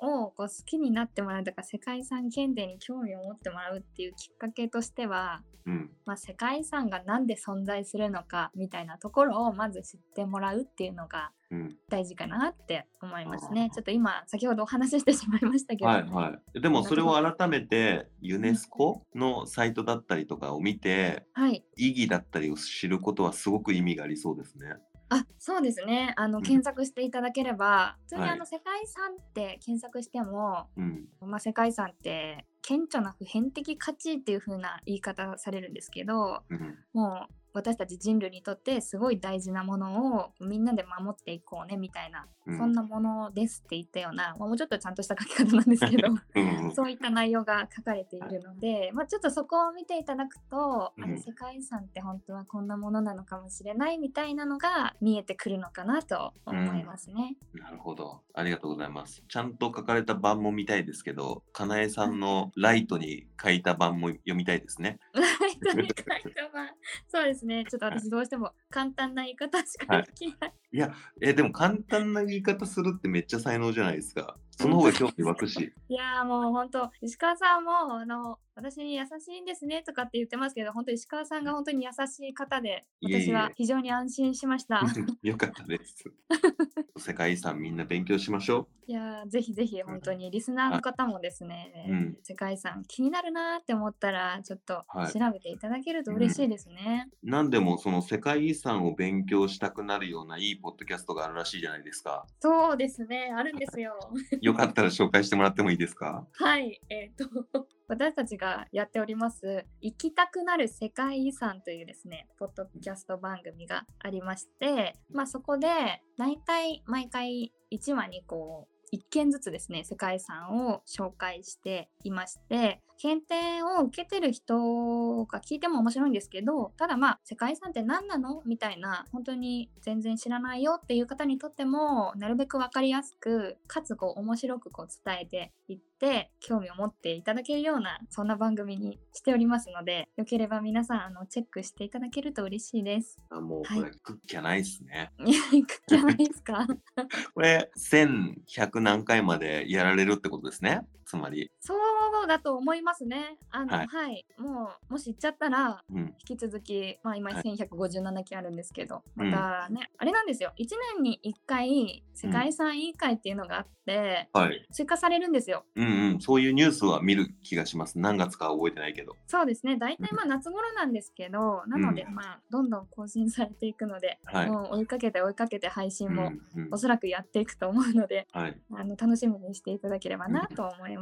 Speaker 2: をこう好きになってもらうとか世界遺産検定に興味を持ってもらうっていうきっかけとしては、
Speaker 1: うん。
Speaker 2: まあ、世界遺産が何で存在するのかみたいなところをまず知ってもらうっていうのが
Speaker 1: うん。
Speaker 2: 大事かなって思います
Speaker 1: あー
Speaker 2: ね。ちょっと今先ほどお話ししてしまいましたけど、
Speaker 1: はいはい。でもそれを改めてユネスコのサイトだったりとかを見て、
Speaker 2: はい
Speaker 1: 意義だったりを知ることはすごく意味がありそうですね。
Speaker 2: あそうですねあの
Speaker 1: ん
Speaker 2: 検索していただければ、普通に
Speaker 1: はい
Speaker 2: あの世界遺産って検索しても、
Speaker 1: うん。
Speaker 2: まあ、世界遺産って顕著な普遍的価値っていう風な言い方されるんですけど
Speaker 1: うん。
Speaker 2: もう私たち人類にとってすごい大事なものをみんなで守っていこうねみたいな、
Speaker 1: うん
Speaker 2: そんなものですって言ったような、まあもうちょっとちゃんとした書き方なんですけど。そういった内容が書かれているので、まあ、ちょっとそこを見ていただくと、
Speaker 1: うん
Speaker 2: あの世界遺産って本当はこんなものなのかもしれないみたいなのが見えてくるのかなと思いますね。
Speaker 1: なるほど。ありがとうございます。ちゃんと書かれた版も見たいですけど、かなえさんのライトに書いた版も読みたいですね。
Speaker 2: ライトに書いた版そうですね。ちょっと私どうしても簡単な言い方しかできない。
Speaker 1: いや、え、でも簡単な言い方するってめっちゃ才能じゃないですか。その方が興味湧くし。
Speaker 2: いやーもう本当石川さんもあの私に優しいんですねとかって言ってますけど本当石川さんが本当に優しい方で私は非常に安心しました。
Speaker 1: よかったです。世界遺産みんな勉強しましょ
Speaker 2: いやーぜひぜひ本当にリスナーの方もですね、
Speaker 1: うん
Speaker 2: 世界遺産気になるなーって思ったらちょっと
Speaker 1: はい
Speaker 2: 調べていただけると嬉しいですね。
Speaker 1: う。なんでもその世界遺産を勉強したくなるようないいポッドキャストがあるらしいじゃないですか。
Speaker 2: そうですねあるんですよ。
Speaker 1: よかったら紹介してもらってもいいですか？
Speaker 2: はい、えっ、と、私たちがやっております、行きたくなる世界遺産というですね、ポッドキャスト番組がありまして、まあそこで、大体毎回1話にこう、1件ずつですね、世界遺産を紹介していまして、検定を受けてる人が聞いても面白いんですけど、ただまあ、世界遺産って何なの？みたいな、本当に全然知らないよっていう方にとっても、なるべく分かりやすく、かつこう面白くこう伝えていって、興味を持っていただけるような、そんな番組にしておりますので、よければ皆さん、あの、チェックしていただけると嬉しいです。
Speaker 1: あもう
Speaker 2: はい
Speaker 1: これ、クッキャないですね。
Speaker 2: いや、いくじゃないですか？
Speaker 1: これ、1100何回までやられるってことですね。つまり。
Speaker 2: そうだと思いますね。あの、
Speaker 1: は
Speaker 2: はいい、もう、もし行っちゃったら、
Speaker 1: うん。
Speaker 2: 引き続き、まあ今
Speaker 1: はい
Speaker 2: 1157件あるんですけど、
Speaker 1: うん
Speaker 2: またね、あれなんですよ。1年に1回、世界遺産委員会っていうのがあって、
Speaker 1: はい。
Speaker 2: 追加されるんですよ。
Speaker 1: うんうん。そういうニュースは見る気がします。何月かは覚えてないけど。
Speaker 2: そうですね。大体まあ夏頃なんですけど、なので
Speaker 1: うん
Speaker 2: まあどんどん更新されていくので、
Speaker 1: はい
Speaker 2: もう追いかけて追いかけて配信も
Speaker 1: うんうん
Speaker 2: おそらくやっていくと思うので、
Speaker 1: はい。
Speaker 2: あの楽しみにしていただければなと思います。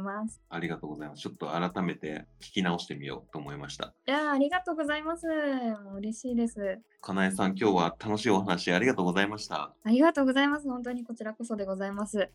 Speaker 1: ありがとうございます。ちょっと改めて聞き直してみようと思いました。
Speaker 2: いやーありがとうございます。嬉しいです。
Speaker 1: かなえさん、今日は楽しいお話ありがとうございました。
Speaker 2: ありがとうございます。本当にこちらこそでございます。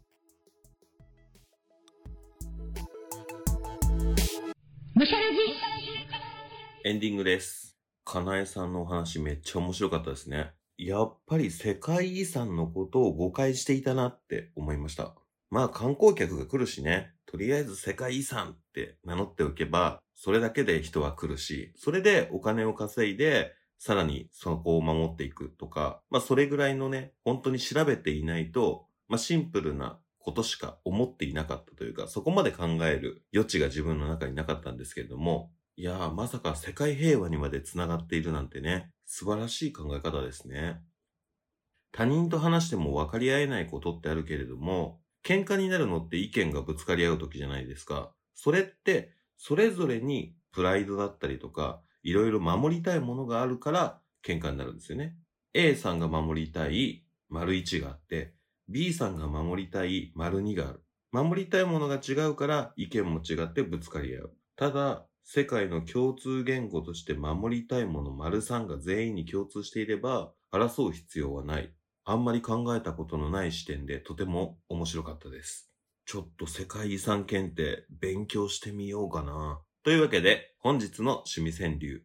Speaker 1: エンディングです。かなえさんのお話めっちゃ面白かったですね。やっぱり世界遺産のことを誤解していたなって思いました。まあ観光客が来るしね、とりあえず世界遺産って名乗っておけば、それだけで人は来るし、それでお金を稼いで、さらにそこを守っていくとか、まあそれぐらいのね、本当に調べていないと、まあシンプルなことしか思っていなかったというか、そこまで考える余地が自分の中になかったんですけれども、いやー、まさか世界平和にまで繋がっているなんてね、素晴らしい考え方ですね。他人と話しても分かり合えないことってあるけれども、喧嘩になるのって意見がぶつかり合う時じゃないですか。それって、それぞれにプライドだったりとか、いろいろ守りたいものがあるから喧嘩になるんですよね。A さんが守りたい丸1があって、B さんが守りたい丸2がある。守りたいものが違うから意見も違ってぶつかり合う。ただ、世界の共通言語として守りたいもの丸3が全員に共通していれば、争う必要はない。あんまり考えたことのない視点でとても面白かったです。ちょっと世界遺産検定勉強してみようかな。というわけで、本日の趣味川柳。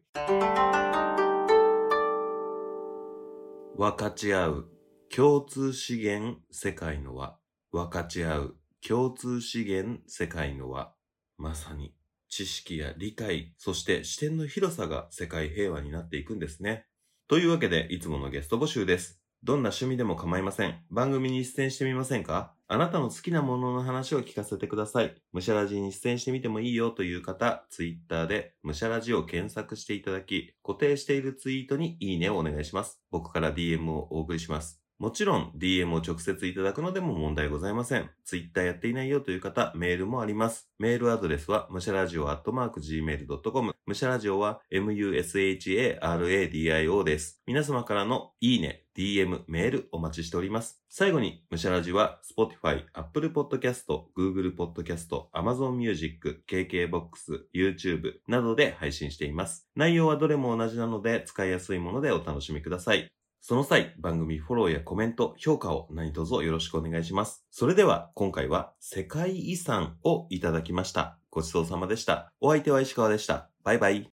Speaker 1: 分かち合う共通資源世界の輪。分かち合う共通資源世界の輪。まさに知識や理解、そして視点の広さが世界平和になっていくんですね。というわけで、いつものゲスト募集です。どんな趣味でも構いません。番組に出演してみませんか？あなたの好きなものの話を聞かせてください。むしゃらじに出演してみてもいいよという方、ツイッターでむしゃらじを検索していただき、固定しているツイートにいいねをお願いします。僕から DM をお送りします。もちろん DM を直接いただくのでも問題ございません。Twitter やっていないよという方、メールもあります。メールアドレスは、むしゃらじお .gmail.com。むしゃらじおは musharadio です。皆様からのいいね、DM、メールお待ちしております。最後に、むしゃらじは Spotify、Apple Podcast、Google Podcast、Amazon Music、KKBOX、YouTube などで配信しています。内容はどれも同じなので使いやすいものでお楽しみください。その際、番組フォローやコメント、評価を何卒よろしくお願いします。それでは、今回は世界遺産をいただきました。ごちそうさまでした。お相手は石川でした。バイバイ。